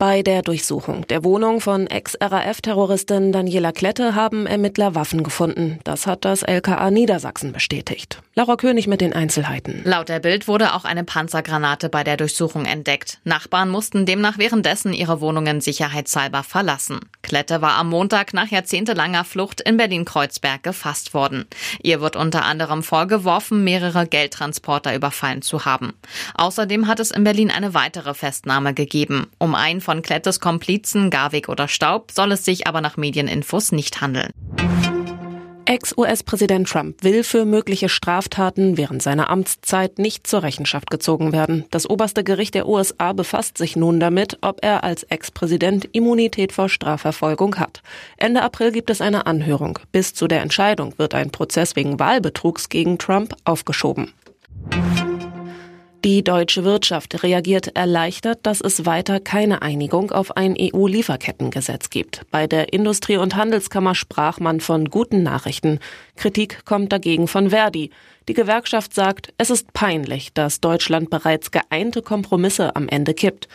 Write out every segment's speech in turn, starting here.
Bei der Durchsuchung der Wohnung von Ex-RAF-Terroristin Daniela Klette haben Ermittler Waffen gefunden. Das hat das LKA Niedersachsen bestätigt. Laura König mit den Einzelheiten. Laut der Bild wurde auch eine Panzergranate bei der Durchsuchung entdeckt. Nachbarn mussten demnach währenddessen ihre Wohnungen sicherheitshalber verlassen. Klette war am Montag nach jahrzehntelanger Flucht in Berlin-Kreuzberg gefasst worden. Ihr wird unter anderem vorgeworfen, mehrere Geldtransporter überfallen zu haben. Außerdem hat es in Berlin eine weitere Festnahme gegeben. Um einen von Klettes Komplizen, Garwig oder Staub, soll es sich aber nach Medieninfos nicht handeln. Ex-US-Präsident Trump will für mögliche Straftaten während seiner Amtszeit nicht zur Rechenschaft gezogen werden. Das oberste Gericht der USA befasst sich nun damit, ob er als Ex-Präsident Immunität vor Strafverfolgung hat. Ende April gibt es eine Anhörung. Bis zu der Entscheidung wird ein Prozess wegen Wahlbetrugs gegen Trump aufgeschoben. Die deutsche Wirtschaft reagiert erleichtert, dass es weiter keine Einigung auf ein EU-Lieferkettengesetz gibt. Bei der Industrie- und Handelskammer sprach man von guten Nachrichten. Kritik kommt dagegen von Verdi. Die Gewerkschaft sagt, es ist peinlich, dass Deutschland bereits geeinte Kompromisse am Ende kippt.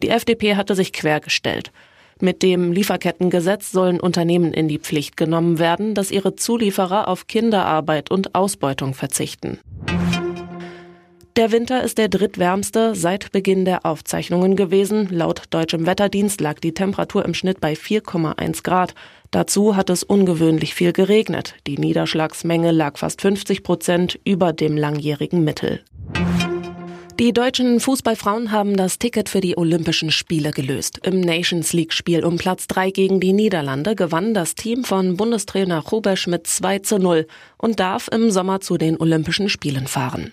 Die FDP hatte sich quergestellt. Mit dem Lieferkettengesetz sollen Unternehmen in die Pflicht genommen werden, dass ihre Zulieferer auf Kinderarbeit und Ausbeutung verzichten. Der Winter ist der drittwärmste seit Beginn der Aufzeichnungen gewesen. Laut deutschem Wetterdienst lag die Temperatur im Schnitt bei 4,1 Grad. Dazu hat es ungewöhnlich viel geregnet. Die Niederschlagsmenge lag fast 50 Prozent über dem langjährigen Mittel. Die deutschen Fußballfrauen haben das Ticket für die Olympischen Spiele gelöst. Im Nations League Spiel um Platz 3 gegen die Niederlande gewann das Team von Bundestrainer Rubesch mit 2 zu 0 und darf im Sommer zu den Olympischen Spielen fahren.